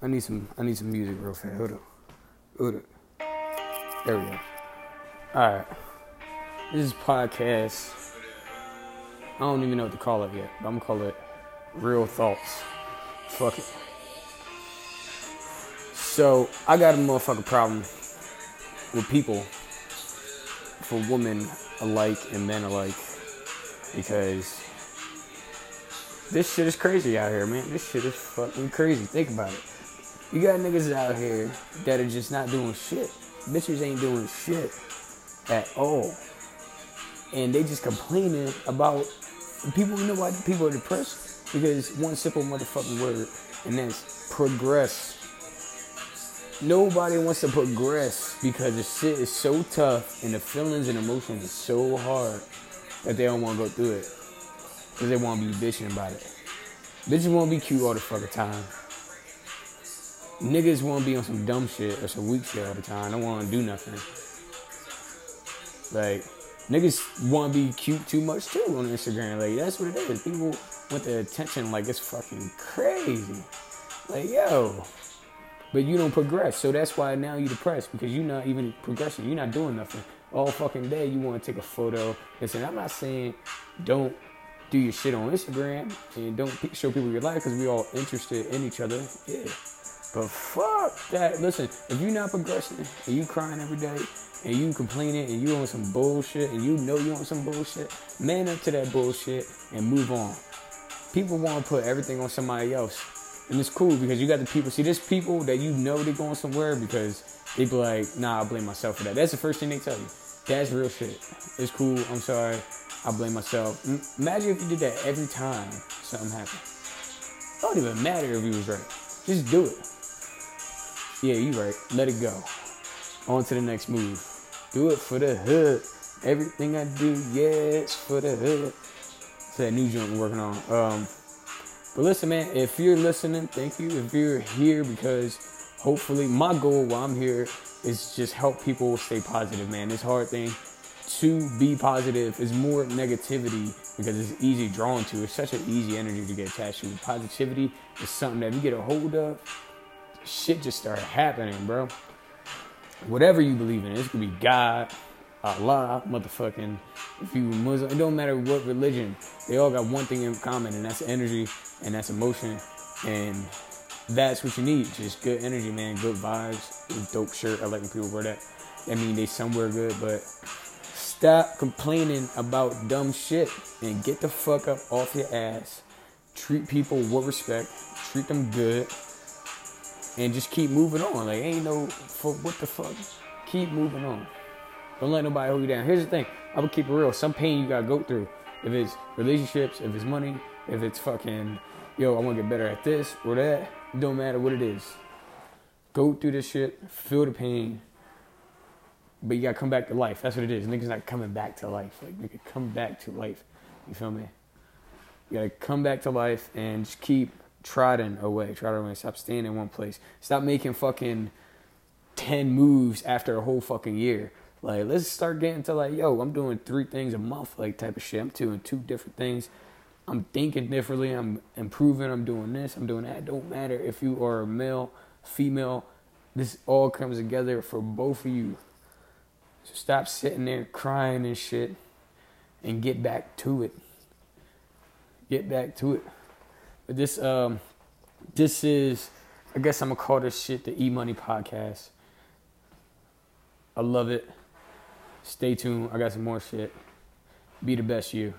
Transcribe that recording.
I need some. I need some music real fast. Hold up. Hold up. There we go. All right. This is podcast. I don't even know what to call it yet. But I'm gonna call it Real Thoughts. Fuck it. So I got a motherfucking problem with people, for women alike and men alike, because this shit is crazy out here, man. This shit is fucking crazy. Think about it. You got niggas out here that are just not doing shit. Bitches ain't doing shit at all. And they just complaining about people. You know why people are depressed? Because one simple motherfucking word, and that's progress. Nobody wants to progress because the shit is so tough and the feelings and emotions are so hard that they don't want to go through it. Because they want to be bitching about it. Bitches want to be cute all the fucking time. Niggas want to be on some dumb shit or some weak shit all the time. Don't want to do nothing. Like, niggas want to be cute too much too on Instagram. Like, that's what it is. People want the attention like it's fucking crazy. Like, yo. But you don't progress. So that's why now you're depressed because you're not even progressing. You're not doing nothing. All fucking day you want to take a photo. Listen, I'm not saying don't do your shit on Instagram and don't show people your life because we all interested in each other. Yeah. But fuck that. Listen, if you're not progressing and you crying every day and you complaining and you on some bullshit and you know you on some bullshit, man up to that bullshit and move on. People want to put everything on somebody else. And it's cool because you got the people. See, there's people that you know they're going somewhere because they be like, nah, I blame myself for that. That's the first thing they tell you. That's real shit. It's cool. I'm sorry. I blame myself. Imagine if you did that every time something happened. It don't even matter if you was right. Just do it. Yeah, you right. Let it go. On to the next move. Do it for the hood. Everything I do, yeah, it's for the hood. It's that new joint we're working on. Um, but listen, man, if you're listening, thank you. If you're here because hopefully my goal while I'm here is just help people stay positive, man. This hard thing to be positive is more negativity because it's easy drawn to. It's such an easy energy to get attached to. Positivity is something that you get a hold of, shit just started happening, bro. Whatever you believe in, it could be God, Allah, motherfucking, if you Muslim, it don't matter what religion, they all got one thing in common, and that's energy and that's emotion. And that's what you need. Just good energy, man. Good vibes. Dope shirt. I like when people wear that. I mean, they somewhere good, but Stop complaining about dumb shit and get the fuck up off your ass. Treat people with respect. Treat them good. And just keep moving on. Like, ain't no, for what the fuck? Keep moving on. Don't let nobody hold you down. Here's the thing. I'm gonna keep it real. Some pain you gotta go through. If it's relationships, if it's money, if it's fucking, yo, I wanna get better at this or that. Don't matter what it is. Go through this shit. Feel the pain but you gotta come back to life. That's what it is. Niggas not coming back to life. Like nigga, come back to life. You feel me? You gotta come back to life and just keep trotting away. Trotting away. Stop staying in one place. Stop making fucking ten moves after a whole fucking year. Like let's start getting to like, yo, I'm doing three things a month, like type of shit. I'm doing two different things. I'm thinking differently. I'm improving. I'm doing this. I'm doing that. Don't matter if you are a male, female. This all comes together for both of you so stop sitting there crying and shit and get back to it. Get back to it. This um this is I guess I'm gonna call this shit the E Money Podcast. I love it. Stay tuned. I got some more shit. Be the best you.